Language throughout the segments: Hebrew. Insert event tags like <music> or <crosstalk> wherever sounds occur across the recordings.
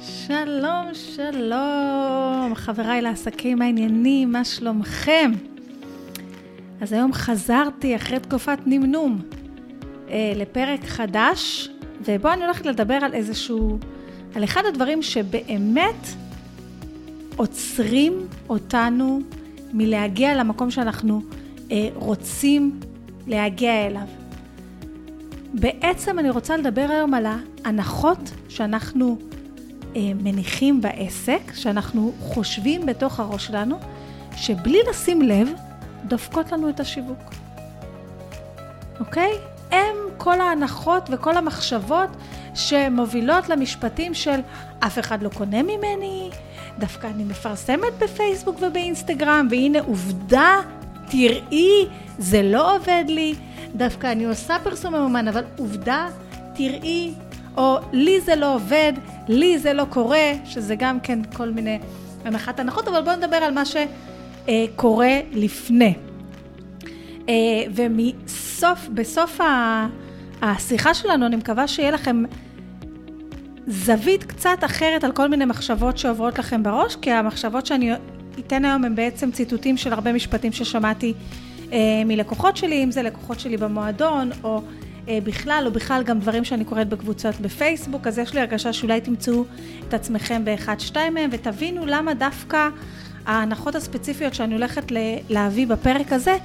שלום, שלום, חבריי לעסקים העניינים, מה שלומכם? אז היום חזרתי אחרי תקופת נמנום אה, לפרק חדש, ובו אני הולכת לדבר על איזשהו, על אחד הדברים שבאמת עוצרים אותנו מלהגיע למקום שאנחנו אה, רוצים להגיע אליו. בעצם אני רוצה לדבר היום על ההנחות שאנחנו מניחים בעסק, שאנחנו חושבים בתוך הראש שלנו, שבלי לשים לב, דופקות לנו את השיווק. אוקיי? הם כל ההנחות וכל המחשבות שמובילות למשפטים של אף אחד לא קונה ממני, דווקא אני מפרסמת בפייסבוק ובאינסטגרם, והנה עובדה, תראי, זה לא עובד לי, דווקא אני עושה פרסום ממומן, אבל עובדה, תראי, או לי זה לא עובד, לי זה לא קורה, שזה גם כן כל מיני הנחת הנחות, אבל בואו נדבר על מה שקורה לפני. אה, ומסוף, בסוף השיחה שלנו, אני מקווה שיהיה לכם זווית קצת אחרת על כל מיני מחשבות שעוברות לכם בראש, כי המחשבות שאני אתן היום הם בעצם ציטוטים של הרבה משפטים ששמעתי אה, מלקוחות שלי, אם זה לקוחות שלי במועדון, או בכלל, או בכלל גם דברים שאני קוראת בקבוצות בפייסבוק, אז יש לי הרגשה שאולי תמצאו את עצמכם באחד, שתיים מהם, ותבינו למה דווקא ההנחות הספציפיות שאני הולכת להביא בפרק הזה,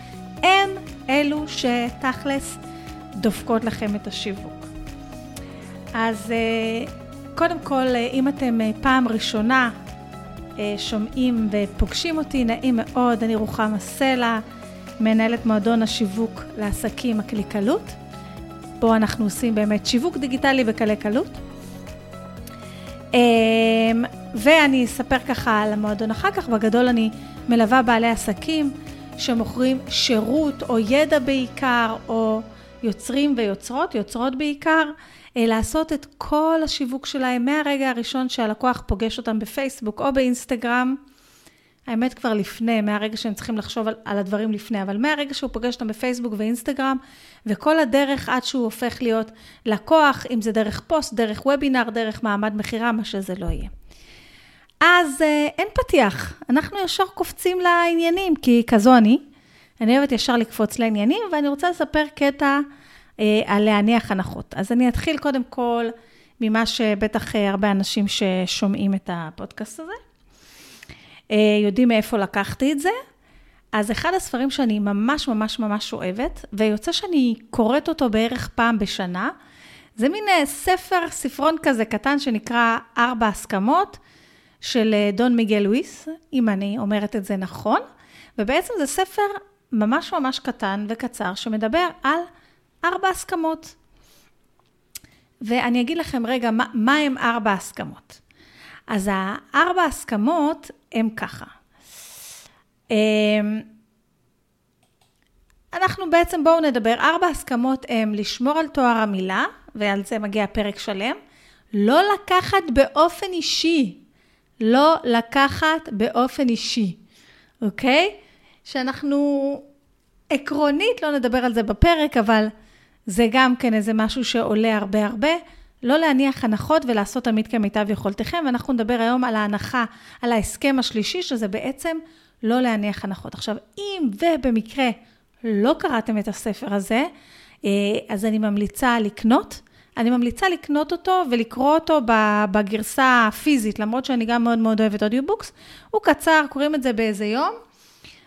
הם אלו שתכלס דופקות לכם את השיווק. אז אה, קודם כל, אה, אם אתם פעם ראשונה שומעים ופוגשים אותי, נעים מאוד, אני רוחמה סלע, מנהלת מועדון השיווק לעסקים הקליקלות. פה אנחנו עושים באמת שיווק דיגיטלי בקלי קלות. אמ, ואני אספר ככה על המועדון אחר כך, בגדול אני מלווה בעלי עסקים שמוכרים שירות או ידע בעיקר, או יוצרים ויוצרות, יוצרות בעיקר, אה, לעשות את כל השיווק שלהם מהרגע הראשון שהלקוח פוגש אותם בפייסבוק או באינסטגרם. האמת כבר לפני, מהרגע שהם צריכים לחשוב על, על הדברים לפני, אבל מהרגע שהוא פוגש אותם בפייסבוק ואינסטגרם, וכל הדרך עד שהוא הופך להיות לקוח, אם זה דרך פוסט, דרך וובינר, דרך מעמד מכירה, מה שזה לא יהיה. אז אה, אין פתיח, אנחנו ישר קופצים לעניינים, כי כזו אני. אני אוהבת ישר לקפוץ לעניינים, ואני רוצה לספר קטע אה, על להניח הנחות. אז אני אתחיל קודם כל ממה שבטח אה, הרבה אנשים ששומעים את הפודקאסט הזה. אה, יודעים מאיפה לקחתי את זה. אז אחד הספרים שאני ממש ממש ממש אוהבת, ויוצא שאני קוראת אותו בערך פעם בשנה, זה מין אה, ספר, ספרון כזה קטן שנקרא ארבע הסכמות של אה, דון מיגל לואיס, אם אני אומרת את זה נכון, ובעצם זה ספר ממש ממש קטן וקצר שמדבר על ארבע הסכמות. ואני אגיד לכם רגע, מה, מה הם ארבע הסכמות? אז הארבע הסכמות הם ככה. אמ, אנחנו בעצם, בואו נדבר, ארבע הסכמות הם לשמור על תואר המילה, ועל זה מגיע פרק שלם, לא לקחת באופן אישי, לא לקחת באופן אישי, אוקיי? שאנחנו עקרונית, לא נדבר על זה בפרק, אבל זה גם כן איזה משהו שעולה הרבה הרבה. לא להניח הנחות ולעשות תמיד כמיטב יכולתכם, ואנחנו נדבר היום על ההנחה, על ההסכם השלישי, שזה בעצם לא להניח הנחות. עכשיו, אם ובמקרה לא קראתם את הספר הזה, אה, אז אני ממליצה לקנות. אני ממליצה לקנות אותו ולקרוא אותו בגרסה הפיזית, למרות שאני גם מאוד מאוד אוהבת אודיובוקס. הוא קצר, קוראים את זה באיזה יום.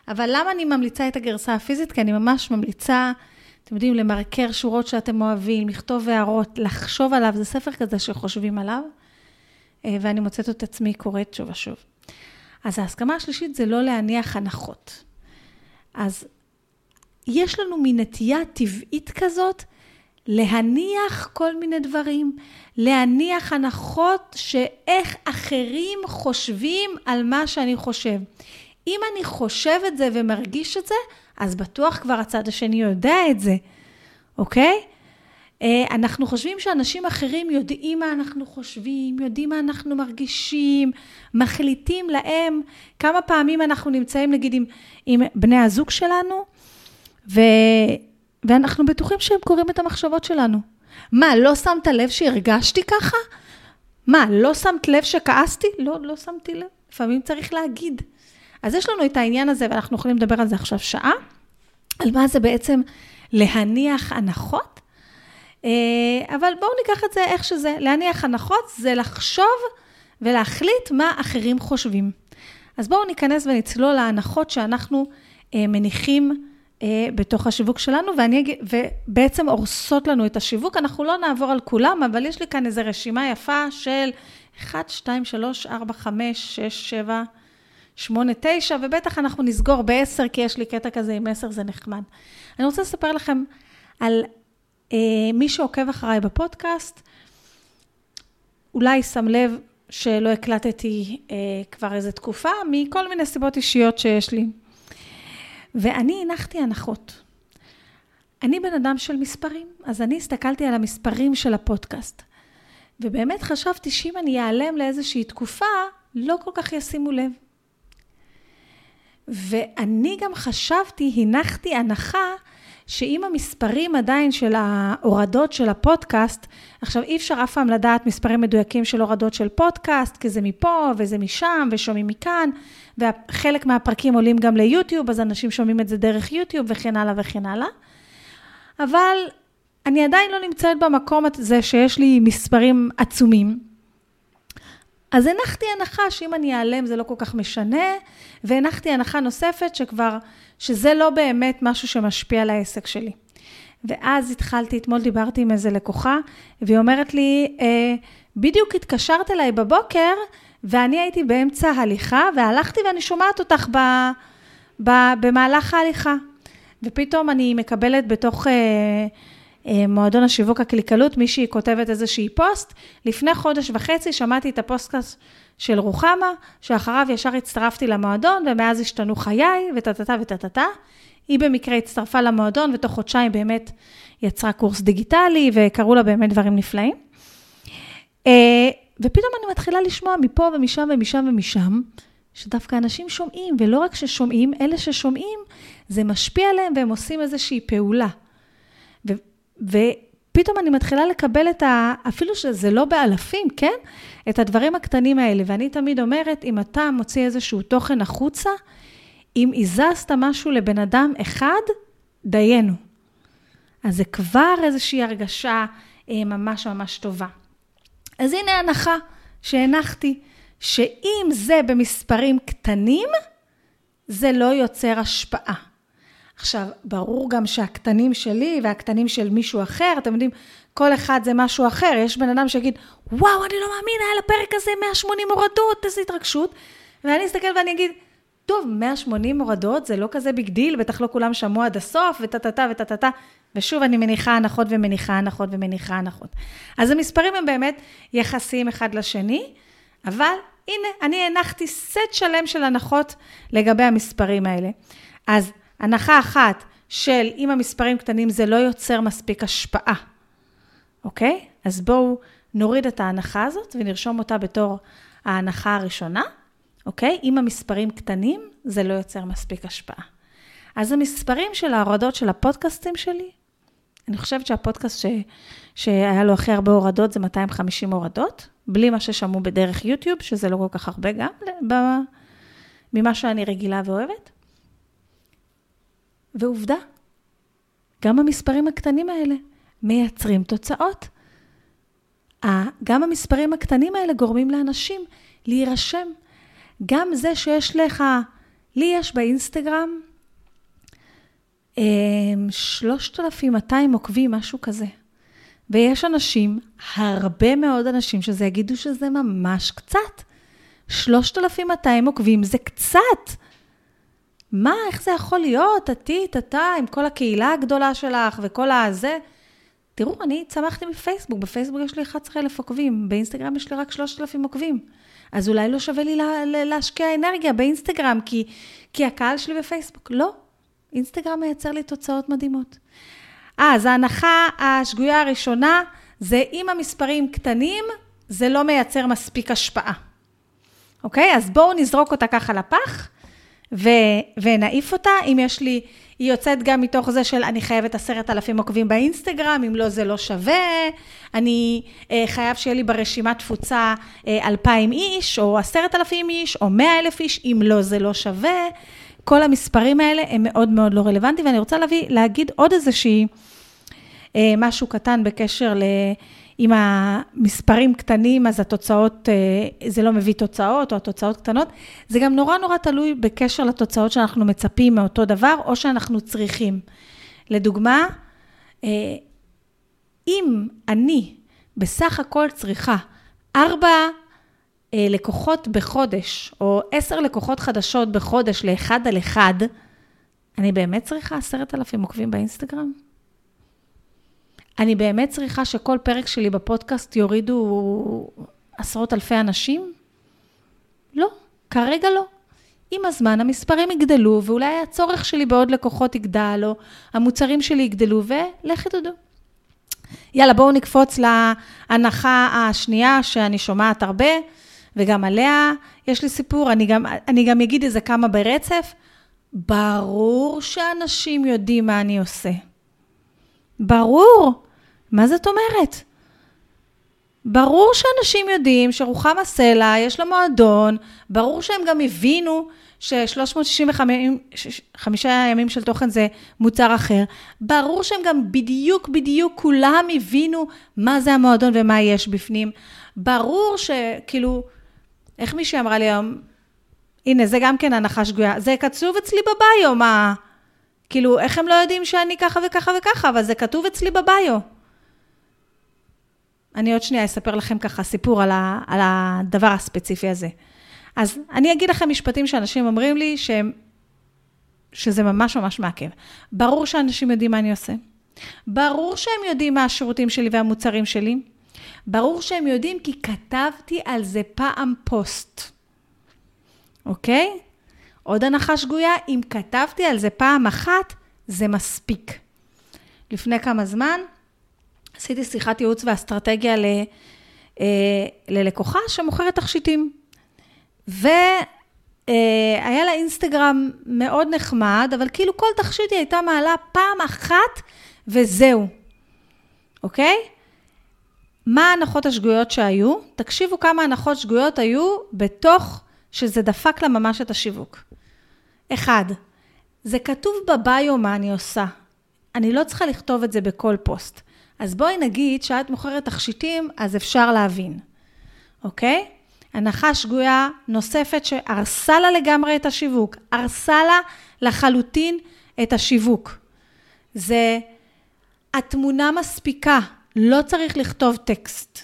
אבל למה אני ממליצה את הגרסה הפיזית? כי אני ממש ממליצה אתם יודעים, למרקר שורות שאתם אוהבים, לכתוב הערות, לחשוב עליו, זה ספר כזה שחושבים עליו, אה, ואני מוצאת את עצמי קוראת שוב ושוב. אז ההסכמה השלישית זה לא להניח הנחות. אז יש לנו מין נטייה טבעית כזאת להניח כל מיני דברים, להניח הנחות שאיך אחרים חושבים על מה שאני חושב. אם אני חושב את זה ומרגיש את זה, אז בטוח כבר הצד השני יודע את זה, אוקיי? אה, אנחנו חושבים שאנשים אחרים יודעים מה אנחנו חושבים, יודעים מה אנחנו מרגישים, מחליטים להם כמה פעמים אנחנו נמצאים נגיד עם, עם בני הזוג שלנו, ו, ואנחנו בטוחים שהם קוראים את המחשבות שלנו. מה, לא שמת לב שהרגשתי ככה? מה, לא שמת לב שכעסתי? לא, לא שמתי לב. לפעמים צריך להגיד. אז יש לנו את העניין הזה, ואנחנו יכולים לדבר על זה עכשיו שעה, על מה זה בעצם להניח הנחות. אה, אבל בואו ניקח את זה איך שזה. להניח הנחות זה לחשוב ולהחליט מה אחרים חושבים. אז בואו ניכנס ונצלול להנחות שאנחנו אה, מניחים אה, בתוך השיווק שלנו, ואני, ובעצם הורסות לנו את השיווק. אנחנו לא נעבור על כולם, אבל יש לי כאן איזו רשימה יפה של 1, 2, 3, 4, 5, 6, 7, 8, 9, ובטח אנחנו נסגור ב-10, כי יש לי קטע כזה עם 10, זה נחמד. אני רוצה לספר לכם על אה, מי שעוקב אחריי בפודקאסט, אולי שם לב שלא הקלטתי אה, כבר איזו תקופה, מכל מיני סיבות אישיות שיש לי. ואני הנחתי הנחות. אני בן אדם של מספרים, אז אני הסתכלתי על המספרים של הפודקאסט. ובאמת חשבתי שאם אני אעלם לאיזושהי תקופה, לא כל כך ישימו לב. ואני גם חשבתי, הנחתי הנחה, שאם המספרים עדיין של ההורדות של הפודקאסט, עכשיו אי אפשר אף פעם לדעת מספרים מדויקים של הורדות של פודקאסט, כי זה מפה וזה משם ושומעים מכאן, וחלק מהפרקים עולים גם ליוטיוב, אז אנשים שומעים את זה דרך יוטיוב וכן הלאה וכן הלאה. אבל אני עדיין לא נמצאת במקום הזה שיש לי מספרים עצומים. אז הנחתי הנחה שאם אני אעלם זה לא כל כך משנה, והנחתי הנחה נוספת שכבר, שזה לא באמת משהו שמשפיע על העסק שלי. ואז התחלתי, אתמול דיברתי עם איזה לקוחה, והיא אומרת לי, אה, בדיוק התקשרת אליי בבוקר, ואני הייתי באמצע הליכה, והלכתי ואני שומעת אותך ב, ב, במהלך ההליכה. ופתאום אני מקבלת בתוך... אה, מועדון השיווק הקליקלות, מישהי כותבת איזושהי פוסט. לפני חודש וחצי שמעתי את הפודקאסט של רוחמה, שאחריו ישר הצטרפתי למועדון, ומאז השתנו חיי, וטטטה וטטטה. היא במקרה הצטרפה למועדון, ותוך חודשיים באמת יצרה קורס דיגיטלי, וקרו לה באמת דברים נפלאים. אה, ופתאום אני מתחילה לשמוע מפה ומשם ומשם ומשם, שדווקא אנשים שומעים, ולא רק ששומעים, אלה ששומעים, זה משפיע עליהם והם עושים איזושהי פעולה. ופתאום אני מתחילה לקבל את ה... אפילו שזה לא באלפים, כן? את הדברים הקטנים האלה. ואני תמיד אומרת, אם אתה מוציא איזשהו תוכן החוצה, אם הזזת משהו לבן אדם אחד, דיינו. אז זה כבר איזושהי הרגשה אה, ממש ממש טובה. אז הנה הנחה שהנחתי, שאם זה במספרים קטנים, זה לא יוצר השפעה. עכשיו, ברור גם שהקטנים שלי והקטנים של מישהו אחר, אתם יודעים, כל אחד זה משהו אחר. יש בן אדם שיגיד, וואו, אני לא מאמין, היה לפרק הזה 180 הורדות, איזו התרגשות. ואני אסתכל ואני אגיד, טוב, 180 הורדות זה לא כזה big deal, בטח לא כולם שמעו עד הסוף, וטה-טה-טה וטה-טה-טה. ושוב, אני מניחה הנחות ומניחה הנחות ומניחה הנחות. אז המספרים הם באמת יחסיים אחד לשני, אבל הנה, אני הנחתי סט שלם של הנחות לגבי המספרים האלה. אז הנחה אחת של אם המספרים קטנים זה לא יוצר מספיק השפעה, אוקיי? אז בואו נוריד את ההנחה הזאת ונרשום אותה בתור ההנחה הראשונה, אוקיי? אם המספרים קטנים זה לא יוצר מספיק השפעה. אז המספרים של ההורדות של הפודקאסטים שלי, אני חושבת שהפודקאסט ש... שהיה לו הכי הרבה הורדות זה 250 הורדות, בלי מה ששמעו בדרך יוטיוב, שזה לא כל כך הרבה גם, ב... ממה שאני רגילה ואוהבת. ועובדה, גם המספרים הקטנים האלה מייצרים תוצאות. גם המספרים הקטנים האלה גורמים לאנשים להירשם. גם זה שיש לך, לי יש באינסטגרם 3,200 אמ, עוקבים, משהו כזה. ויש אנשים, הרבה מאוד אנשים, שזה יגידו שזה ממש קצת. 3,200 עוקבים זה קצת. מה, איך זה יכול להיות? עתית, אתה, עם כל הקהילה הגדולה שלך וכל הזה. תראו, אני צמחתי מפייסבוק, בפייסבוק יש לי 11,000 עוקבים, באינסטגרם יש לי רק 3,000 עוקבים. אז אולי לא שווה לי לה, להשקיע אנרגיה באינסטגרם, כי, כי הקהל שלי בפייסבוק. לא, אינסטגרם מייצר לי תוצאות מדהימות. אז ההנחה השגויה הראשונה, זה אם המספרים קטנים, זה לא מייצר מספיק השפעה. אוקיי? אז בואו נזרוק אותה ככה לפח. ו- ונעיף אותה. אם יש לי, היא יוצאת גם מתוך זה של אני חייבת עשרת אלפים עוקבים באינסטגרם, אם לא זה לא שווה, אני אה, חייב שיהיה לי ברשימת תפוצה אה, אלפיים איש, או עשרת אלפים איש, או מאה אלף איש, אם לא זה לא שווה. כל המספרים האלה הם מאוד מאוד לא רלוונטיים, ואני רוצה להביא, להגיד עוד איזושהי, אה, משהו קטן בקשר ל... אם המספרים קטנים, אז התוצאות, אה, זה לא מביא תוצאות, או התוצאות קטנות. זה גם נורא נורא תלוי בקשר לתוצאות שאנחנו מצפים מאותו דבר, או שאנחנו צריכים. לדוגמה, אה, אם אני בסך הכל צריכה ארבע אה, לקוחות בחודש, או עשר לקוחות חדשות בחודש לאחד על אחד, אני באמת צריכה עשרת אלפים עוקבים באינסטגרם? אני באמת צריכה שכל פרק שלי בפודקאסט יורידו עשרות אלפי אנשים? לא, כרגע לא. עם הזמן המספרים יגדלו, ואולי הצורך שלי בעוד לקוחות יגדל, או המוצרים שלי יגדלו, ולכי תדעו. יאללה, בואו נקפוץ להנחה השנייה שאני שומעת הרבה, וגם עליה יש לי סיפור, אני גם, אני גם אגיד איזה כמה ברצף. ברור שאנשים יודעים מה אני עושה. ברור. מה זאת אומרת? ברור שאנשים יודעים שרוחם הסלע, יש לו מועדון, ברור שהם גם הבינו ש-365 ימים של תוכן זה מוצר אחר. ברור שהם גם בדיוק בדיוק כולם הבינו מה זה המועדון ומה יש בפנים. ברור שכאילו, איך מישהי אמרה לי היום, הנה, זה גם כן הנחה שגויה, זה כתוב אצלי בביו, מה? כאילו, איך הם לא יודעים שאני ככה וככה וככה, אבל זה כתוב אצלי בביו. אני עוד שנייה אספר לכם ככה סיפור על, ה, על הדבר הספציפי הזה. אז אני אגיד לכם משפטים שאנשים אומרים לי שהם, שזה ממש ממש מעכב. ברור שאנשים יודעים מה אני עושה. ברור שהם יודעים מה השירותים שלי והמוצרים שלי. ברור שהם יודעים כי כתבתי על זה פעם פוסט. אוקיי? עוד הנחה שגויה, אם כתבתי על זה פעם אחת, זה מספיק. לפני כמה זמן עשיתי שיחת ייעוץ ואסטרטגיה ל, אה, ללקוחה שמוכרת תכשיטים. והיה לה אינסטגרם מאוד נחמד, אבל כאילו כל תכשיט היא הייתה מעלה פעם אחת וזהו, אוקיי? מה ההנחות השגויות שהיו? תקשיבו כמה הנחות שגויות היו בתוך שזה דפק לה ממש את השיווק. אחד, זה כתוב בביו מה אני עושה. אני לא צריכה לכתוב את זה בכל פוסט. אז בואי נגיד שאת מוכרת תכשיטים, אז אפשר להבין, אוקיי? הנחה שגויה נוספת שהרסה לה לגמרי את השיווק, הרסה לה לחלוטין את השיווק. זה התמונה מספיקה, לא צריך לכתוב טקסט.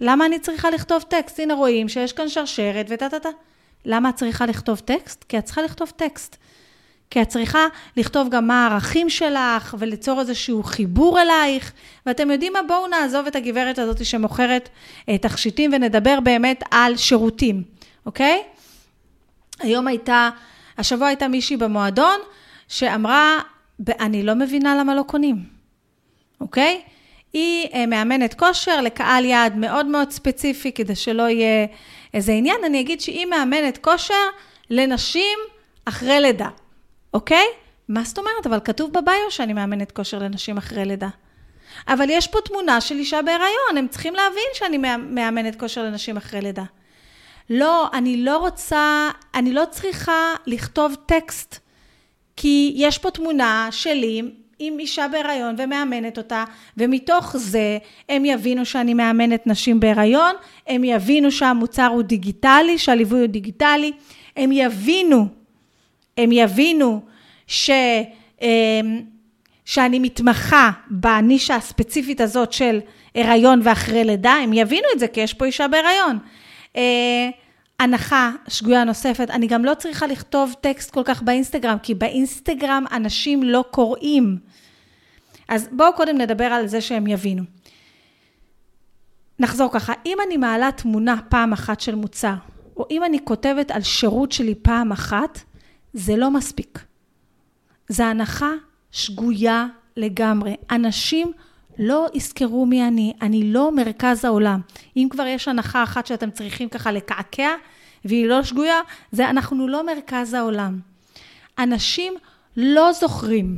למה אני צריכה לכתוב טקסט? הנה רואים שיש כאן שרשרת וטה טה טה. למה את צריכה לכתוב טקסט? כי את צריכה לכתוב טקסט. כי את צריכה לכתוב גם מה הערכים שלך וליצור איזשהו חיבור אלייך. ואתם יודעים מה? בואו נעזוב את הגברת הזאת שמוכרת אה, תכשיטים ונדבר באמת על שירותים, אוקיי? היום הייתה, השבוע הייתה מישהי במועדון שאמרה, אני לא מבינה למה לא קונים, אוקיי? היא אה, מאמנת כושר לקהל יעד מאוד מאוד ספציפי, כדי שלא יהיה איזה עניין. אני אגיד שהיא מאמנת כושר לנשים אחרי לידה. אוקיי? מה זאת אומרת? אבל כתוב בביו שאני מאמנת כושר לנשים אחרי לידה. אבל יש פה תמונה של אישה בהיריון, הם צריכים להבין שאני מאמנת כושר לנשים אחרי לידה. לא, אני לא רוצה, אני לא צריכה לכתוב טקסט, כי יש פה תמונה שלי עם אישה בהיריון ומאמנת אותה, ומתוך זה הם יבינו שאני מאמנת נשים בהיריון, הם יבינו שהמוצר הוא דיגיטלי, שהליווי הוא דיגיטלי, הם יבינו הם יבינו ש, אמ, שאני מתמחה בנישה הספציפית הזאת של הריון ואחרי לידה, הם יבינו את זה כי יש פה אישה בהריון. אה, הנחה שגויה נוספת, אני גם לא צריכה לכתוב טקסט כל כך באינסטגרם, כי באינסטגרם אנשים לא קוראים. אז בואו קודם נדבר על זה שהם יבינו. נחזור ככה, אם אני מעלה תמונה פעם אחת של מוצר, או אם אני כותבת על שירות שלי פעם אחת, זה לא מספיק. זו הנחה שגויה לגמרי. אנשים לא יזכרו מי אני, אני לא מרכז העולם. אם כבר יש הנחה אחת שאתם צריכים ככה לקעקע, והיא לא שגויה, זה אנחנו לא מרכז העולם. אנשים לא זוכרים.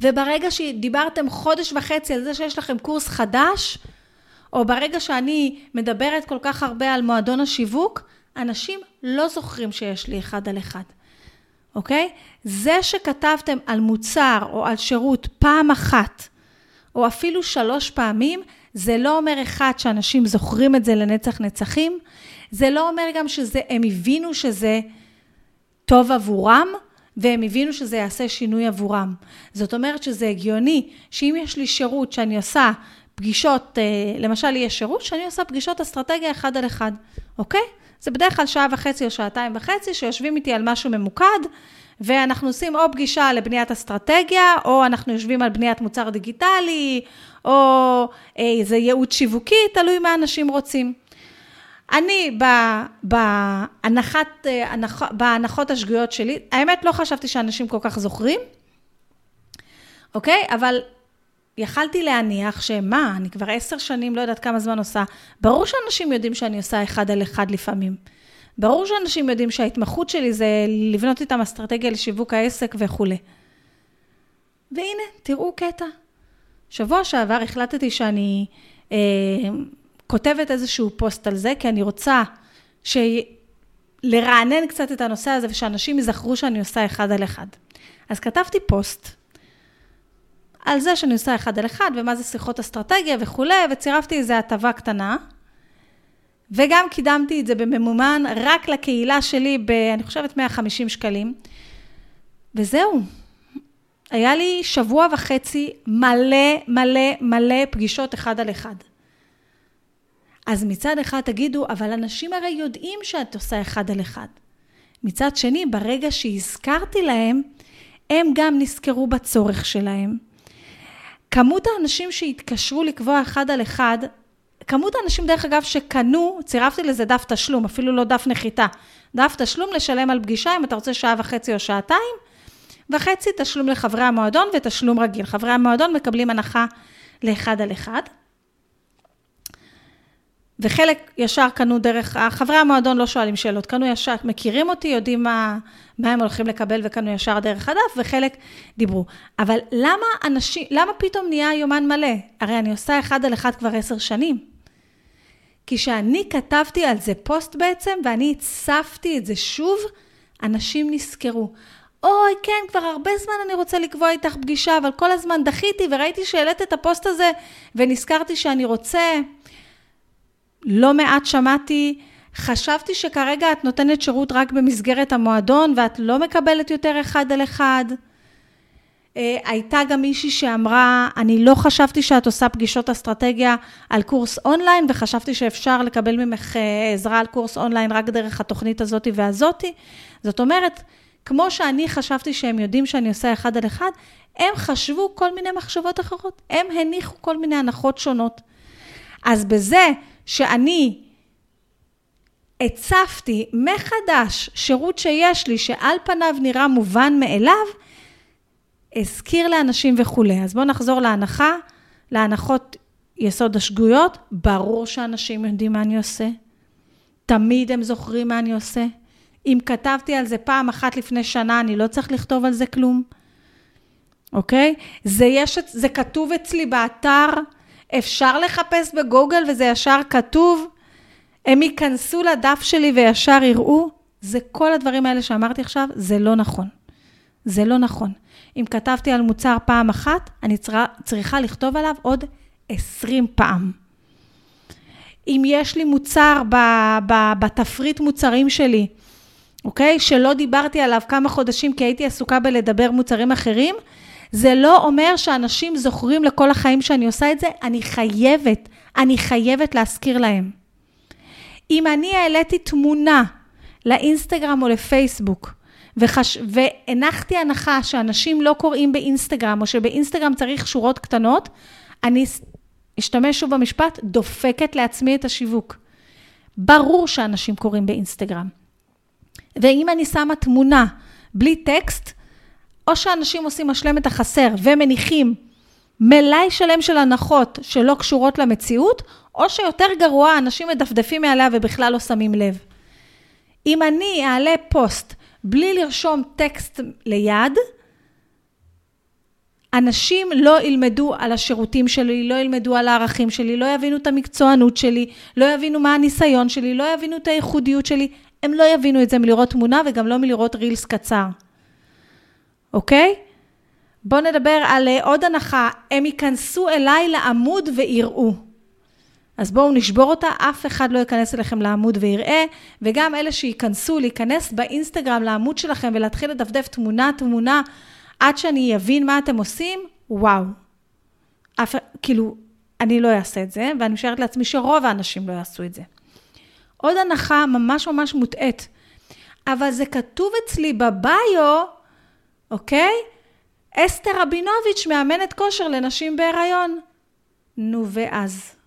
וברגע שדיברתם חודש וחצי על זה שיש לכם קורס חדש, או ברגע שאני מדברת כל כך הרבה על מועדון השיווק, אנשים לא זוכרים שיש לי אחד על אחד, אוקיי? זה שכתבתם על מוצר או על שירות פעם אחת, או אפילו שלוש פעמים, זה לא אומר אחד שאנשים זוכרים את זה לנצח נצחים, זה לא אומר גם שהם הבינו שזה טוב עבורם, והם הבינו שזה יעשה שינוי עבורם. זאת אומרת שזה הגיוני שאם יש לי שירות שאני עושה פגישות, אה, למשל יש שירות שאני עושה פגישות אסטרטגיה אחד על אחד, אוקיי? זה בדרך כלל שעה וחצי או שעתיים וחצי שיושבים איתי על משהו ממוקד, ואנחנו עושים או פגישה לבניית אסטרטגיה, או אנחנו יושבים על בניית מוצר דיגיטלי, או איזה ייעוץ שיווקי, תלוי מה אנשים רוצים. אני בהנחת, הנח, בהנחות השגויות שלי, האמת לא חשבתי שאנשים כל כך זוכרים, אוקיי? אבל יכלתי להניח שמה, אני כבר עשר שנים, לא יודעת כמה זמן עושה, ברור שאנשים יודעים שאני עושה אחד על אחד לפעמים. ברור שאנשים יודעים שההתמחות שלי זה לבנות איתם אסטרטגיה לשיווק העסק וכולי. והנה, תראו קטע. שבוע שעבר החלטתי שאני אה, כותבת איזשהו פוסט על זה, כי אני רוצה ש... לרענן קצת את הנושא הזה ושאנשים יזכרו שאני עושה אחד על אחד. אז כתבתי פוסט על זה שאני עושה אחד על אחד, ומה זה שיחות אסטרטגיה וכולי, וצירפתי איזו הטבה קטנה, וגם קידמתי את זה בממומן רק לקהילה שלי ב, אני חושבת, 150 שקלים. וזהו. היה לי שבוע וחצי מלא, מלא, מלא פגישות אחד על אחד. אז מצד אחד תגידו, אבל אנשים הרי יודעים שאת עושה אחד על אחד. מצד שני, ברגע שהזכרתי להם, הם גם נזכרו בצורך שלהם. כמות האנשים שהתקשרו לקבוע אחד על אחד, כמות האנשים, דרך אגב, שקנו, צירפתי לזה דף תשלום, אפילו לא דף נחיתה. דף תשלום לשלם על פגישה, אם אתה רוצה שעה וחצי או שעתיים, וחצי תשלום לחברי המועדון ותשלום רגיל. חברי המועדון מקבלים הנחה לאחד על אחד. וחלק ישר קנו דרך, חברי המועדון לא שואלים שאלות, קנו ישר, מכירים אותי, יודעים מה, מה הם הולכים לקבל וקנו ישר דרך הדף, וחלק דיברו. אבל למה אנשים, למה פתאום נהיה יומן מלא? הרי אני עושה אחד על אחד כבר עשר שנים. כי כשאני כתבתי על זה פוסט בעצם, ואני הצפתי את זה שוב, אנשים נזכרו. אוי, כן, כבר הרבה זמן אני רוצה לקבוע איתך פגישה, אבל כל הזמן דחיתי וראיתי שהעלית את הפוסט הזה, ונזכרתי שאני רוצה. לא מעט שמעתי, חשבתי שכרגע את נותנת שירות רק במסגרת המועדון ואת לא מקבלת יותר אחד על אחד. אה, הייתה גם מישהי שאמרה, אני לא חשבתי שאת עושה פגישות אסטרטגיה על קורס אונליין, וחשבתי שאפשר לקבל ממך אה, עזרה על קורס אונליין רק דרך התוכנית הזאתי והזאתי. זאת אומרת, כמו שאני חשבתי שהם יודעים שאני עושה אחד על אחד, הם חשבו כל מיני מחשבות אחרות. הם הניחו כל מיני הנחות שונות. אז בזה שאני הצפתי מחדש שירות שיש לי, שעל פניו נראה מובן מאליו, הזכיר לאנשים וכולי. אז בואו נחזור להנחה, להנחות יסוד השגויות. ברור שאנשים יודעים מה אני עושה. תמיד הם זוכרים מה אני עושה. אם כתבתי על זה פעם אחת לפני שנה, אני לא צריך לכתוב על זה כלום. אוקיי? זה, יש, זה כתוב אצלי באתר. אפשר לחפש בגוגל וזה ישר כתוב, הם ייכנסו לדף שלי וישר יראו, זה כל הדברים האלה שאמרתי עכשיו, זה לא נכון. זה לא נכון. אם כתבתי על מוצר פעם אחת, אני צריכה לכתוב עליו עוד 20 פעם. אם יש לי מוצר בתפריט מוצרים שלי, אוקיי? שלא דיברתי עליו כמה חודשים כי הייתי עסוקה בלדבר מוצרים אחרים, זה לא אומר שאנשים זוכרים לכל החיים שאני עושה את זה, אני חייבת, אני חייבת להזכיר להם. אם אני העליתי תמונה לאינסטגרם או לפייסבוק, וחש... והנחתי הנחה שאנשים לא קוראים באינסטגרם, או שבאינסטגרם צריך שורות קטנות, אני אשתמש שוב במשפט, דופקת לעצמי את השיווק. ברור שאנשים קוראים באינסטגרם. ואם אני שמה תמונה בלי טקסט, או שאנשים עושים השלם את החסר ומניחים מלאי שלם של הנחות שלא קשורות למציאות, או שיותר גרוע, אנשים מדפדפים מעליה ובכלל לא שמים לב. אם אני אעלה פוסט בלי לרשום טקסט ליד, אנשים לא ילמדו על השירותים שלי, לא ילמדו על הערכים שלי, לא יבינו את המקצוענות שלי, לא יבינו מה הניסיון שלי, לא יבינו את הייחודיות שלי. הם לא יבינו את זה מלראות תמונה וגם לא מלראות רילס קצר, אוקיי? בואו נדבר על אה, עוד הנחה, הם ייכנסו אליי לעמוד ויראו. אז בואו נשבור אותה, אף אחד לא ייכנס אליכם לעמוד ויראה, וגם אלה שייכנסו, להיכנס באינסטגרם לעמוד שלכם ולהתחיל לדפדף תמונה, תמונה, עד שאני אבין מה אתם עושים, וואו. אף, כאילו, אני לא אעשה את זה, ואני משערת לעצמי שרוב האנשים לא יעשו את זה. עוד הנחה ממש ממש מוטעית, אבל זה כתוב אצלי בביו, אוקיי? אסתר רבינוביץ' מאמנת כושר לנשים בהיריון. נו, ואז?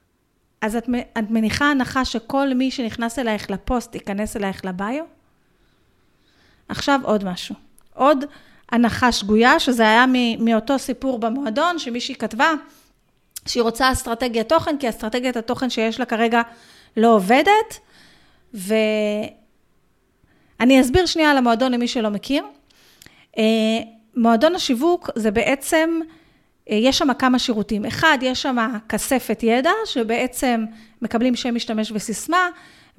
אז את, את מניחה הנחה שכל מי שנכנס אלייך לפוסט ייכנס אלייך לביו? עכשיו עוד משהו. עוד הנחה שגויה, שזה היה מאותו סיפור במועדון, שמישהי כתבה שהיא רוצה אסטרטגיית תוכן, כי אסטרטגיית התוכן שיש לה כרגע לא עובדת, ואני אסביר שנייה על המועדון למי שלא מכיר. אה, מועדון השיווק זה בעצם, יש שם כמה שירותים. אחד, יש שם כספת ידע, שבעצם מקבלים שם משתמש וסיסמה,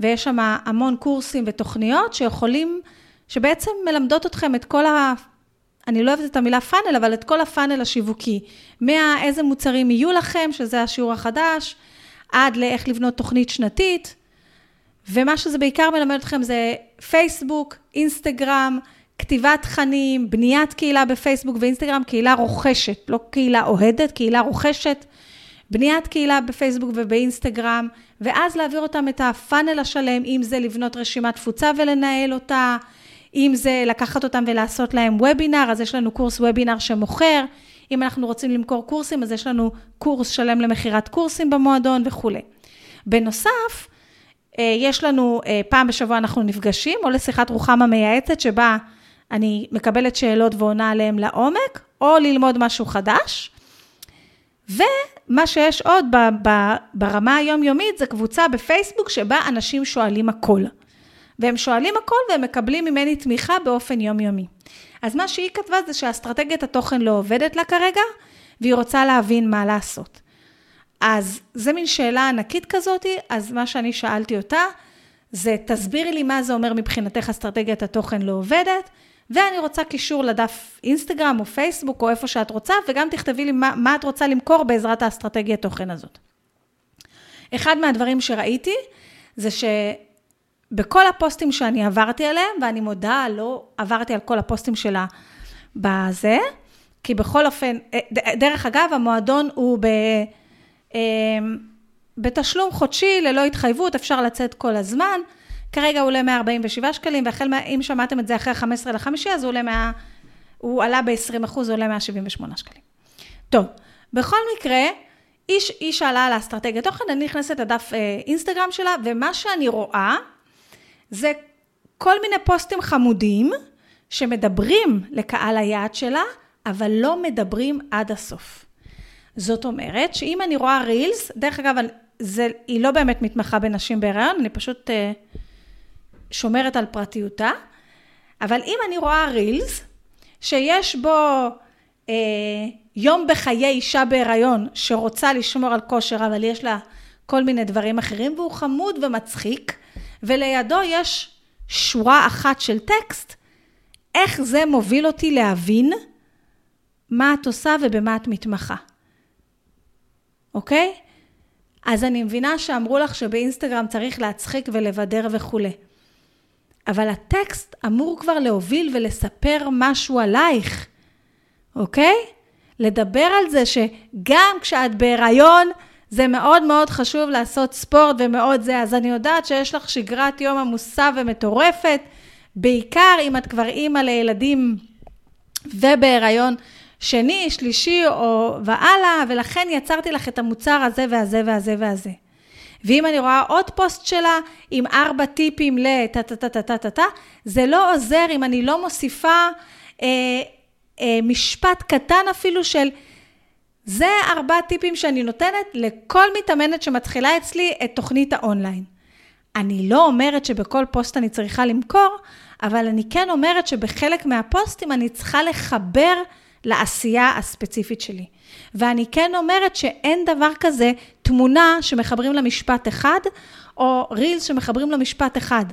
ויש שם המון קורסים ותוכניות שיכולים, שבעצם מלמדות אתכם את כל ה... אני לא אוהבת את המילה פאנל, אבל את כל הפאנל השיווקי. מאיזה מוצרים יהיו לכם, שזה השיעור החדש, עד לאיך לבנות תוכנית שנתית. ומה שזה בעיקר מלמד אתכם זה פייסבוק, אינסטגרם, כתיבת תכנים, בניית קהילה בפייסבוק ואינסטגרם, קהילה רוכשת, לא קהילה אוהדת, קהילה רוכשת, בניית קהילה בפייסבוק ובאינסטגרם, ואז להעביר אותם את הפאנל השלם, אם זה לבנות רשימת תפוצה ולנהל אותה, אם זה לקחת אותם ולעשות להם וובינר, אז יש לנו קורס וובינר שמוכר, אם אנחנו רוצים למכור קורסים, אז יש לנו קורס שלם למכירת קורסים במועדון וכולי. בנוסף, אה, יש לנו, אה, פעם בשבוע אנחנו נפגשים, או לשיחת רוחמה מייעצת, שבה אני מקבלת שאלות ועונה עליהן לעומק, או ללמוד משהו חדש. ומה שיש עוד ברמה היומיומית, זה קבוצה בפייסבוק שבה אנשים שואלים הכל. והם שואלים הכל והם מקבלים ממני תמיכה באופן יומיומי. אז מה שהיא כתבה זה שאסטרטגיית התוכן לא עובדת לה כרגע, והיא רוצה להבין מה לעשות. אז זה מין שאלה ענקית כזאתי, אז מה שאני שאלתי אותה, זה תסבירי לי מה זה אומר מבחינתך אסטרטגיית התוכן לא עובדת, ואני רוצה קישור לדף אינסטגרם או פייסבוק או איפה שאת רוצה, וגם תכתבי לי מה, מה את רוצה למכור בעזרת האסטרטגיית תוכן הזאת. אחד מהדברים שראיתי, זה שבכל הפוסטים שאני עברתי עליהם, ואני מודה, לא עברתי על כל הפוסטים שלה בזה, כי בכל אופן, אה, דרך אגב, המועדון הוא ב... אמ, בתשלום חודשי, ללא התחייבות, אפשר לצאת כל הזמן. כרגע הוא עולה 147 שקלים, והחל, אם שמעתם את זה אחרי 15 לחמישי, אז הוא עולה 100, הוא עלה ב-20 אחוז, הוא עולה 178 שקלים. טוב, בכל מקרה, היא, היא שאלה על האסטרטגיית תוכן, אני נכנסת לדף אה, אינסטגרם שלה, ומה שאני רואה, זה כל מיני פוסטים חמודים, שמדברים לקהל היעד שלה, אבל לא מדברים עד הסוף. זאת אומרת, שאם אני רואה רילס, דרך אגב, זה, היא לא באמת מתמחה בנשים בהיריון, אני פשוט uh, שומרת על פרטיותה, אבל אם אני רואה רילס, שיש בו uh, יום בחיי אישה בהיריון שרוצה לשמור על כושר, אבל יש לה כל מיני דברים אחרים, והוא חמוד ומצחיק, ולידו יש שורה אחת של טקסט, איך זה מוביל אותי להבין מה את עושה ובמה את מתמחה. אוקיי? אז אני מבינה שאמרו לך שבאינסטגרם צריך להצחיק ולבדר וכולי. אבל הטקסט אמור כבר להוביל ולספר משהו עלייך, אוקיי? לדבר על זה שגם כשאת בהיריון, זה מאוד מאוד חשוב לעשות ספורט ומאוד זה. אז אני יודעת שיש לך שגרת יום עמוסה ומטורפת, בעיקר אם את כבר אימא לילדים ובהיריון שני, שלישי או והלאה, ולכן יצרתי לך את המוצר הזה והזה והזה והזה. ואם אני רואה עוד פוסט שלה עם ארבע טיפים לטה-טה-טה-טה-טה, זה לא עוזר אם אני לא מוסיפה אה, אה, משפט קטן אפילו של, זה ארבע טיפים שאני נותנת לכל מתאמנת שמתחילה אצלי את תוכנית האונליין. אני לא אומרת שבכל פוסט אני צריכה למכור, אבל אני כן אומרת שבחלק מהפוסטים אני צריכה לחבר לעשייה הספציפית שלי. ואני כן אומרת שאין דבר כזה תמונה שמחברים למשפט אחד, או רילס שמחברים למשפט אחד.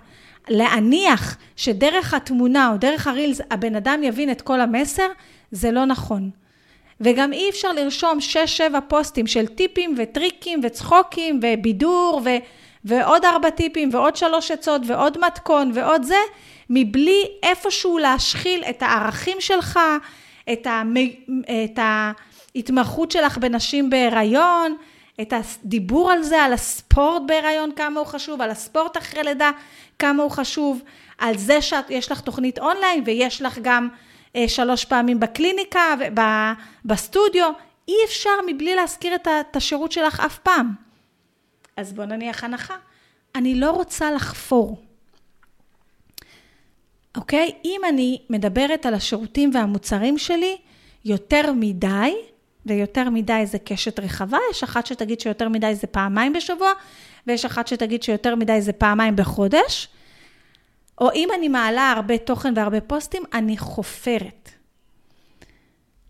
להניח שדרך התמונה או דרך הרילס הבן אדם יבין את כל המסר, זה לא נכון. וגם אי אפשר לרשום 6-7 פוסטים של טיפים וטריקים וצחוקים ובידור ו... ועוד ארבע טיפים ועוד שלוש עצות ועוד מתכון ועוד זה, מבלי איפשהו להשחיל את הערכים שלך, את, המ... את ההתמחות שלך בנשים בהיריון, את הדיבור על זה, על הספורט בהיריון, כמה הוא חשוב, על הספורט אחרי לידה, כמה הוא חשוב, על זה שיש לך תוכנית אונליין ויש לך גם אה, שלוש פעמים בקליניקה ובסטודיו, אי אפשר מבלי להזכיר את, את השירות שלך אף פעם. אז בוא נניח הנחה. אני לא רוצה לחפור. אוקיי? אם אני מדברת על השירותים והמוצרים שלי יותר מדי, ויותר מדי זה קשת רחבה, יש אחת שתגיד שיותר מדי זה פעמיים בשבוע, ויש אחת שתגיד שיותר מדי זה פעמיים בחודש. או אם אני מעלה הרבה תוכן והרבה פוסטים, אני חופרת.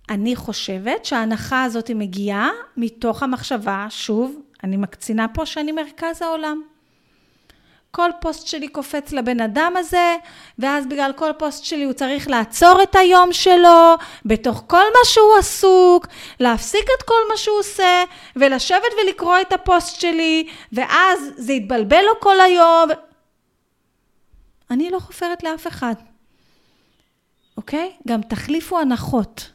אני חושבת שההנחה הזאת מגיעה מתוך המחשבה, שוב, אני מקצינה פה שאני מרכז העולם. כל פוסט שלי קופץ לבן אדם הזה, ואז בגלל כל פוסט שלי הוא צריך לעצור את היום שלו, בתוך כל מה שהוא עסוק, להפסיק את כל מה שהוא עושה, ולשבת ולקרוא את הפוסט שלי, ואז זה יתבלבל לו כל היום. אני לא חופרת לאף אחד, אוקיי? גם תחליפו הנחות,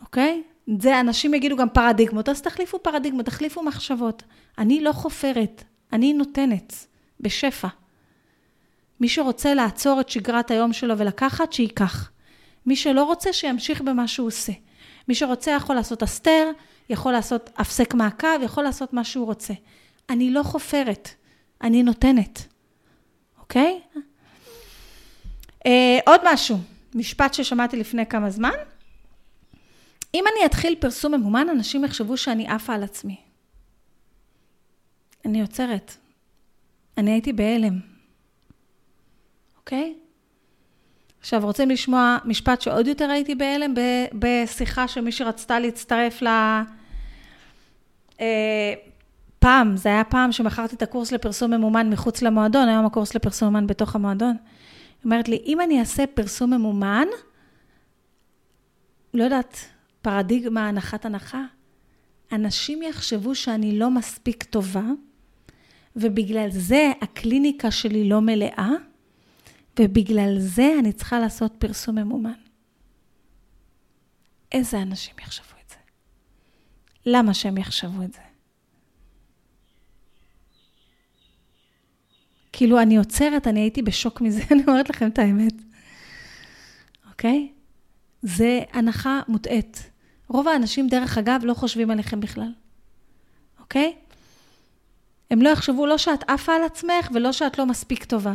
אוקיי? זה אנשים יגידו גם פרדיגמות, אז תחליפו פרדיגמות, תחליפו מחשבות. אני לא חופרת, אני נותנת. בשפע. מי שרוצה לעצור את שגרת היום שלו ולקחת, שייקח. מי שלא רוצה, שימשיך במה שהוא עושה. מי שרוצה יכול לעשות אסתר, יכול לעשות הפסק מעקב, יכול לעשות מה שהוא רוצה. אני לא חופרת, אני נותנת, אוקיי? אה, עוד משהו, משפט ששמעתי לפני כמה זמן. אם אני אתחיל פרסום ממומן, אנשים יחשבו שאני עפה על עצמי. אני עוצרת. אני הייתי בהלם, אוקיי? עכשיו, רוצים לשמוע משפט שעוד יותר הייתי בהלם? בשיחה של מי שרצתה להצטרף ל... אה, פעם, זה היה פעם שמכרתי את הקורס לפרסום ממומן מחוץ למועדון, היום הקורס לפרסום ממומן בתוך המועדון. היא אומרת לי, אם אני אעשה פרסום ממומן, לא יודעת, פרדיגמה, הנחת הנחה, אנשים יחשבו שאני לא מספיק טובה, ובגלל זה הקליניקה שלי לא מלאה, ובגלל זה אני צריכה לעשות פרסום ממומן. איזה אנשים יחשבו את זה? למה שהם יחשבו את זה? כאילו, אני עוצרת, אני הייתי בשוק מזה, <laughs> אני אומרת לכם את האמת. אוקיי? זה הנחה מוטעית. רוב האנשים, דרך אגב, לא חושבים עליכם בכלל. אוקיי? הם לא יחשבו לא שאת עפה על עצמך ולא שאת לא מספיק טובה.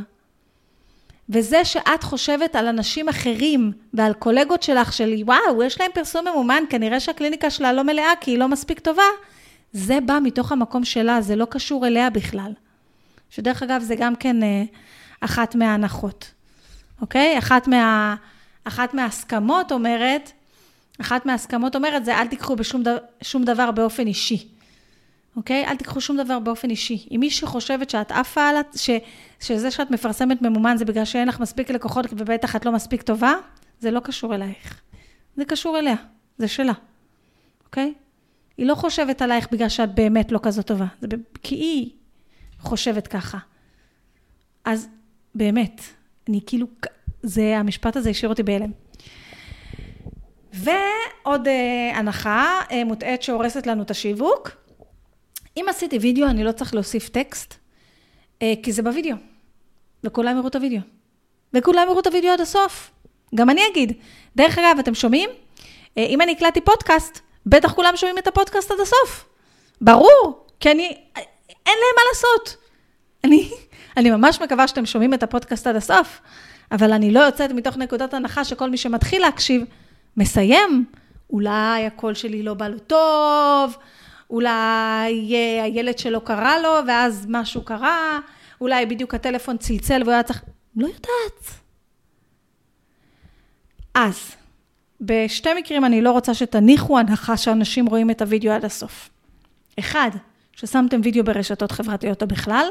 וזה שאת חושבת על אנשים אחרים ועל קולגות שלך של וואו, יש להם פרסום ממומן, כנראה שהקליניקה שלה לא מלאה כי היא לא מספיק טובה, זה בא מתוך המקום שלה, זה לא קשור אליה בכלל. שדרך אגב, זה גם כן אה, אחת מההנחות, אוקיי? אחת, מה, אחת מההסכמות אומרת, אחת מההסכמות אומרת זה אל תיקחו בשום דבר, דבר באופן אישי. אוקיי? אל תיקחו שום דבר באופן אישי. אם מישהו חושבת שאת עפה על... ש... שזה שאת מפרסמת ממומן זה בגלל שאין לך מספיק לקוחות ובטח את לא מספיק טובה, זה לא קשור אלייך. זה קשור אליה, זה שלה, אוקיי? היא לא חושבת עלייך בגלל שאת באמת לא כזאת טובה, זה כי היא חושבת ככה. אז באמת, אני כאילו, זה, המשפט הזה השאיר אותי בהלם. ועוד אה, הנחה אה, מוטעית שהורסת לנו את השיווק. אם עשיתי וידאו, אני לא צריך להוסיף טקסט, אה, כי זה בווידאו, וכולם יראו את הווידאו. וכולם יראו את הווידאו עד הסוף. גם אני אגיד. דרך אגב, אתם שומעים? אה, אם אני הקלטתי פודקאסט, בטח כולם שומעים את הפודקאסט עד הסוף. ברור, כי אני, אין להם מה לעשות. אני, <laughs> אני ממש מקווה שאתם שומעים את הפודקאסט עד הסוף, אבל אני לא יוצאת מתוך נקודת הנחה שכל מי שמתחיל להקשיב, מסיים. אולי הקול שלי לא בא לו טוב, אולי הילד שלו קרא לו, ואז משהו קרה, אולי בדיוק הטלפון צלצל והוא היה צריך... לא יודעת. אז, בשתי מקרים אני לא רוצה שתניחו הנחה שאנשים רואים את הוידאו עד הסוף. אחד, ששמתם וידאו ברשתות חברתיות או בכלל,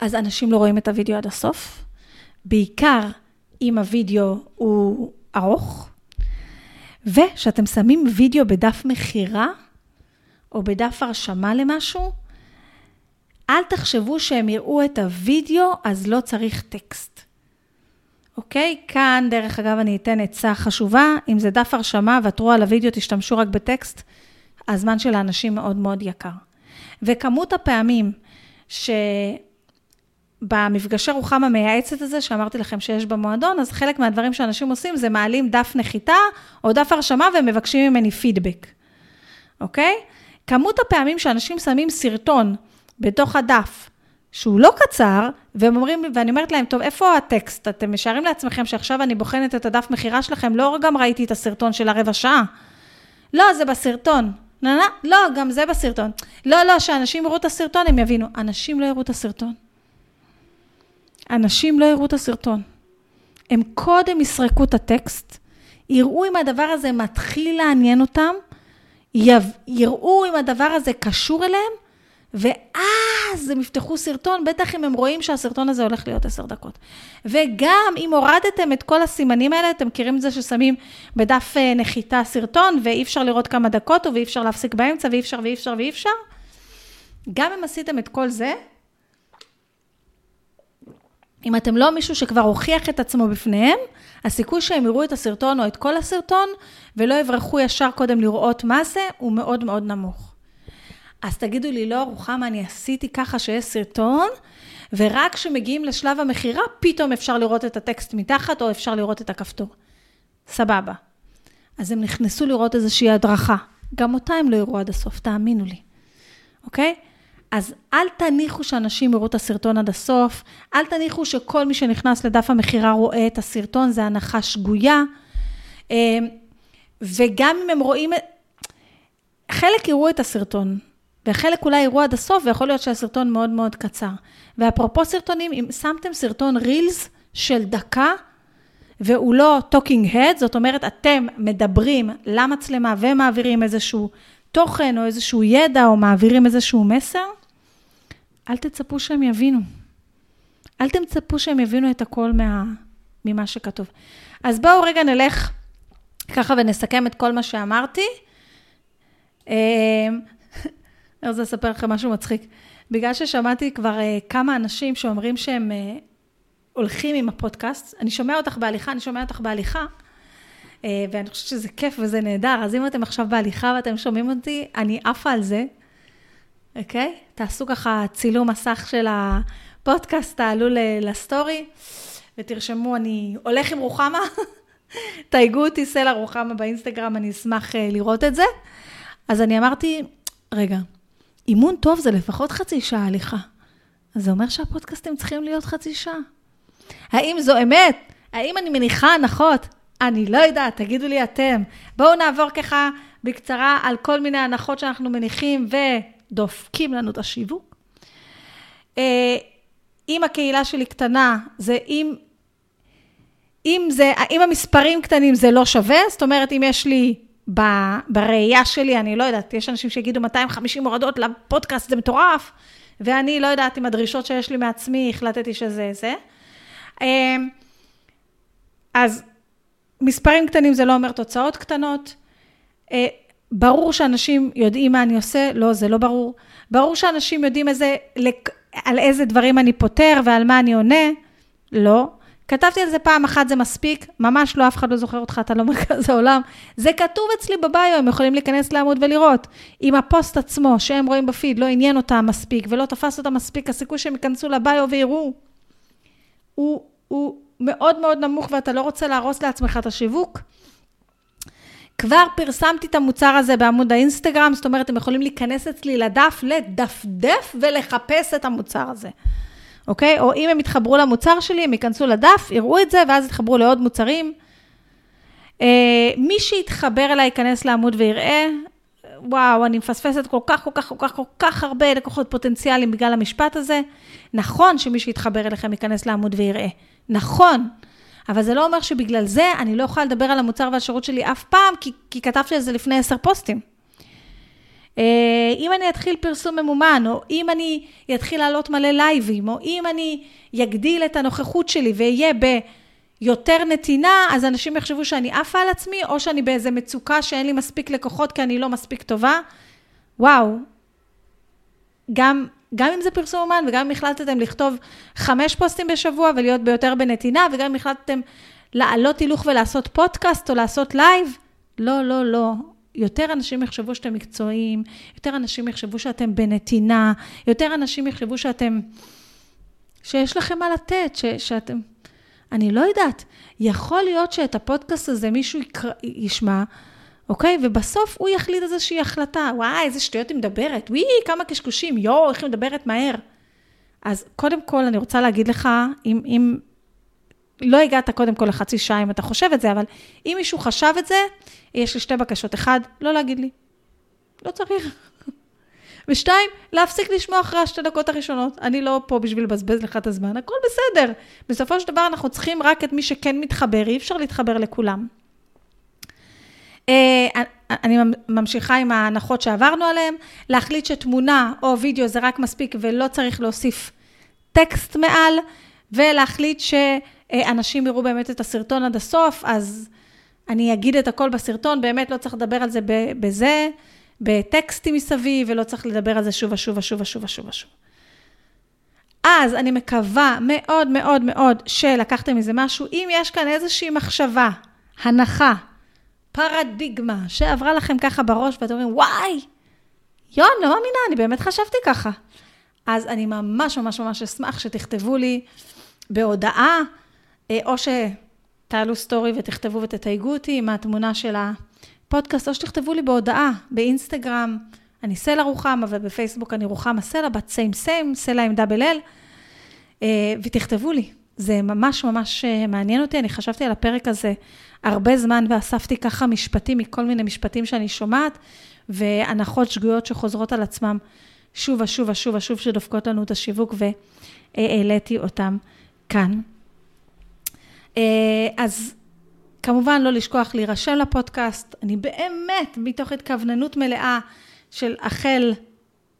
אז אנשים לא רואים את הוידאו עד הסוף. בעיקר אם הוידאו הוא ארוך, ושאתם שמים וידאו בדף מכירה או בדף הרשמה למשהו, אל תחשבו שהם יראו את הוידאו, אז לא צריך טקסט. אוקיי? כאן, דרך אגב, אני אתן עצה חשובה. אם זה דף הרשמה ועתרו על הוידאו, תשתמשו רק בטקסט, הזמן של האנשים מאוד מאוד יקר. וכמות הפעמים ש... במפגשי רוחם המייעצת הזה, שאמרתי לכם שיש במועדון, אז חלק מהדברים שאנשים עושים זה מעלים דף נחיתה או דף הרשמה ומבקשים ממני פידבק, אוקיי? כמות הפעמים שאנשים שמים סרטון בתוך הדף, שהוא לא קצר, והם אומרים, ואני אומרת להם, טוב, איפה הטקסט? אתם משערים לעצמכם שעכשיו אני בוחנת את הדף מכירה שלכם, לא גם ראיתי את הסרטון של הרבע שעה. לא, זה בסרטון. לא, לא, גם זה בסרטון. לא, לא, שאנשים יראו את הסרטון, הם יבינו. אנשים לא יראו את הסרטון. אנשים לא יראו את הסרטון. הם קודם יסרקו את הטקסט, יראו אם הדבר הזה מתחיל לעניין אותם, יראו אם הדבר הזה קשור אליהם, ואז הם יפתחו סרטון, בטח אם הם רואים שהסרטון הזה הולך להיות עשר דקות. וגם אם הורדתם את כל הסימנים האלה, אתם מכירים את זה ששמים בדף אה, נחיתה סרטון, ואי אפשר לראות כמה דקות, ואי אפשר להפסיק באמצע, ואי אפשר ואי אפשר ואי אפשר. גם אם עשיתם את כל זה, אם אתם לא מישהו שכבר הוכיח את עצמו בפניהם, הסיכוי שהם יראו את הסרטון או את כל הסרטון, ולא יברחו ישר קודם לראות מה זה, הוא מאוד מאוד נמוך. אז תגידו לי, לא, רוחמה, אני עשיתי ככה שיש סרטון, ורק כשמגיעים לשלב המכירה, פתאום אפשר לראות את הטקסט מתחת, או אפשר לראות את הכפתור. סבבה. אז הם נכנסו לראות איזושהי הדרכה. גם אותה הם לא יראו עד הסוף, תאמינו לי, אוקיי? אז אל תניחו שאנשים יראו את הסרטון עד הסוף, אל תניחו שכל מי שנכנס לדף המכירה רואה את הסרטון, זה הנחה שגויה. אמ, וגם אם הם רואים, חלק יראו את הסרטון, וחלק אולי יראו עד הסוף, ויכול להיות שהסרטון מאוד מאוד קצר. ואפרופו סרטונים, אם שמתם סרטון רילס של דקה, והוא לא talking head, זאת אומרת, אתם מדברים למצלמה ומעבירים איזשהו תוכן או איזשהו ידע, או מעבירים איזשהו מסר, אל תצפו שהם יבינו. אל תצפו שהם יבינו את הכל מה, ממה שכתוב. אז בואו רגע נלך ככה ונסכם את כל מה שאמרתי. אמ, <laughs> אני רוצה לספר לכם משהו מצחיק. בגלל ששמעתי כבר uh, כמה אנשים שאומרים שהם uh, הולכים עם הפודקאסט, אני שומע אותך בהליכה, אני שומע אותך בהליכה, ואני חושבת שזה כיף וזה נהדר, אז אם אתם עכשיו בהליכה ואתם שומעים אותי, אני עפה על זה, אוקיי? Okay? תעשו ככה צילום מסך של הפודקאסט, תעלו לסטורי, ותרשמו, אני הולך עם רוחמה, <laughs> תייגו אותי סלע רוחמה באינסטגרם, אני אשמח uh, לראות את זה. אז אני אמרתי, רגע, אימון טוב זה לפחות חצי שעה הליכה. זה אומר שהפודקאסטים צריכים להיות חצי שעה. האם זו אמת? האם אני מניחה הנחות? אני לא יודעת, תגידו לי אתם. בואו נעבור ככה בקצרה על כל מיני הנחות שאנחנו מניחים ודופקים לנו את השיווק. אה, אם הקהילה שלי קטנה, זה אם, אם, זה, אם המספרים קטנים זה לא שווה, זאת אומרת, אם יש לי בראייה שלי, אני לא יודעת, יש אנשים שיגידו 250 הורדות לפודקאסט, זה מטורף, ואני לא יודעת אם הדרישות שיש לי מעצמי, החלטתי שזה זה. אמ, אז מספרים קטנים זה לא אומר תוצאות קטנות. ברור שאנשים יודעים מה אני עושה, לא, זה לא ברור. ברור שאנשים יודעים איזה, על איזה דברים אני פותר ועל מה אני עונה, לא. כתבתי על זה פעם אחת, זה מספיק, ממש לא, אף אחד לא זוכר אותך, אתה לא <laughs> מרכז העולם. זה כתוב אצלי בביו, הם יכולים להיכנס לעמוד ולראות. אם הפוסט עצמו, שהם רואים בפיד, לא עניין אותם מספיק ולא תפס אותם מספיק, הסיכוי שהם ייכנסו לביו ויראו, הוא, הוא מאוד מאוד נמוך ואתה לא רוצה להרוס לעצמך את השיווק. כבר פרסמתי את המוצר הזה בעמוד האינסטגרם, זאת אומרת, הם יכולים להיכנס אצלי לדף, לדפדף ולחפש את המוצר הזה. אוקיי? או אם הם יתחברו למוצר שלי, הם ייכנסו לדף, יראו את זה, ואז יתחברו לעוד מוצרים. אה, מי שיתחבר אליי ייכנס לעמוד ויראה, וואו, אני מפספסת כל כך, כל כך, כל כך, כל כך הרבה לקוחות פוטנציאליים בגלל המשפט הזה. נכון שמי שיתחבר אליכם ייכנס לעמוד ויראה. נכון. אבל זה לא אומר שבגלל זה אני לא יכולה לדבר על המוצר והשירות שלי אף פעם, כי, כי כתבתי על זה לפני עשר פוסטים. אה, אם אני אתחיל פרסום ממומן, או אם אני אתחיל לעלות מלא לייבים, או אם אני אגדיל את הנוכחות שלי ואהיה ביותר נתינה, אז אנשים יחשבו שאני עפה על עצמי, או שאני באיזה מצוקה שאין לי מספיק לקוחות כי אני לא מספיק טובה. וואו, גם, גם אם זה פרסום ממומן, וגם אם החלטתם לכתוב חמש פוסטים בשבוע ולהיות ביותר בנתינה, וגם אם החלטתם לעלות הילוך ולעשות פודקאסט או לעשות לייב, לא, לא, לא. יותר אנשים יחשבו שאתם מקצועיים, יותר אנשים יחשבו שאתם בנתינה, יותר אנשים יחשבו שאתם, שיש לכם מה לתת, ש, שאתם... אני לא יודעת, יכול להיות שאת הפודקאסט הזה מישהו יקרא, ישמע, אוקיי? ובסוף הוא יחליט איזושהי החלטה, וואי, איזה שטויות היא מדברת, וואי, כמה קשקושים, יואו, איך היא מדברת מהר. אז קודם כל, אני רוצה להגיד לך, אם, אם לא הגעת קודם כל לחצי שעה אם אתה חושב את זה, אבל אם מישהו חשב את זה, יש לי שתי בקשות. אחד, לא להגיד לי. לא צריך. <laughs> ושתיים, להפסיק לשמוע אחרי השתי דקות הראשונות. אני לא פה בשביל לבזבז לך את הזמן, הכל בסדר. בסופו של דבר אנחנו צריכים רק את מי שכן מתחבר, אי אפשר להתחבר לכולם. אה, אני ממשיכה עם ההנחות שעברנו עליהן, להחליט שתמונה או וידאו זה רק מספיק ולא צריך להוסיף טקסט מעל, ולהחליט שאנשים יראו באמת את הסרטון עד הסוף, אז אני אגיד את הכל בסרטון, באמת לא צריך לדבר על זה בזה, בטקסטים מסביב, ולא צריך לדבר על זה שוב ושוב ושוב ושוב ושוב ושוב. אז אני מקווה מאוד מאוד מאוד שלקחתם מזה משהו. אם יש כאן איזושהי מחשבה, הנחה, פרדיגמה, שעברה לכם ככה בראש, ואתם אומרים, וואי, יון, לא מאמינה, אני באמת חשבתי ככה. אז אני ממש ממש ממש אשמח שתכתבו לי בהודעה, אה, או שתעלו סטורי ותכתבו ותתייגו אותי עם התמונה של הפודקאסט, או שתכתבו לי בהודעה, באינסטגרם, אני סלע רוחמה, ובפייסבוק אני רוחמה סלע, בת סיים סיים, סלע עם דאבל אל, אה, ותכתבו לי. זה ממש ממש אה, מעניין אותי, אני חשבתי על הפרק הזה הרבה זמן ואספתי ככה משפטים מכל מיני משפטים שאני שומעת, והנחות שגויות שחוזרות על עצמם שוב ושוב ושוב ושוב שדופקות לנו את השיווק, והעליתי אותם כאן. אה, אז כמובן לא לשכוח להירשם לפודקאסט, אני באמת מתוך התכווננות מלאה של החל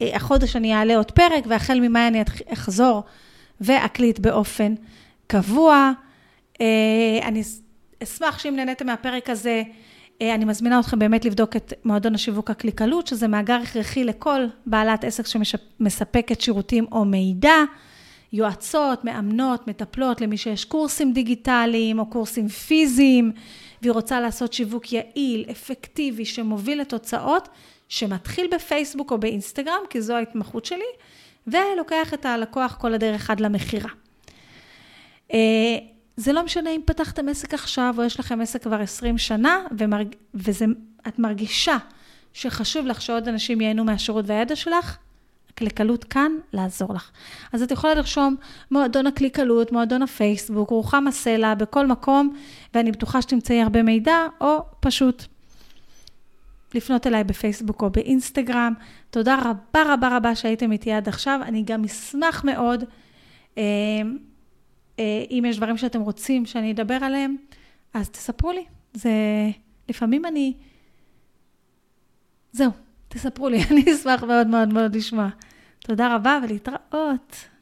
אה, החודש אני אעלה עוד פרק, והחל ממאי אני אחזור ואקליט באופן קבוע. אה, אני אשמח שאם נהניתם מהפרק הזה, אה, אני מזמינה אתכם באמת לבדוק את מועדון השיווק הקליקלות, שזה מאגר הכרחי לכל בעלת עסק שמספקת שירותים או מידע, יועצות, מאמנות, מטפלות, למי שיש קורסים דיגיטליים או קורסים פיזיים, והיא רוצה לעשות שיווק יעיל, אפקטיבי, שמוביל לתוצאות, שמתחיל בפייסבוק או באינסטגרם, כי זו ההתמחות שלי, ולוקח את הלקוח כל הדרך עד למכירה. אה, זה לא משנה אם פתחתם עסק עכשיו, או יש לכם עסק כבר 20 שנה, ומרג... ואת מרגישה שחשוב לך שעוד אנשים ייהנו מהשירות והידע שלך, הקליקלות כאן לעזור לך. אז את יכולה לרשום מועדון הקליקלות, מועדון הפייסבוק, רוחמה סלע, בכל מקום, ואני בטוחה שתמצאי הרבה מידע, או פשוט לפנות אליי בפייסבוק או באינסטגרם. תודה רבה רבה רבה שהייתם איתי עד עכשיו. אני גם אשמח מאוד. אה, אם יש דברים שאתם רוצים שאני אדבר עליהם, אז תספרו לי. זה, לפעמים אני... זהו, תספרו לי, <laughs> אני אשמח מאוד מאוד מאוד לשמוע. תודה רבה ולהתראות.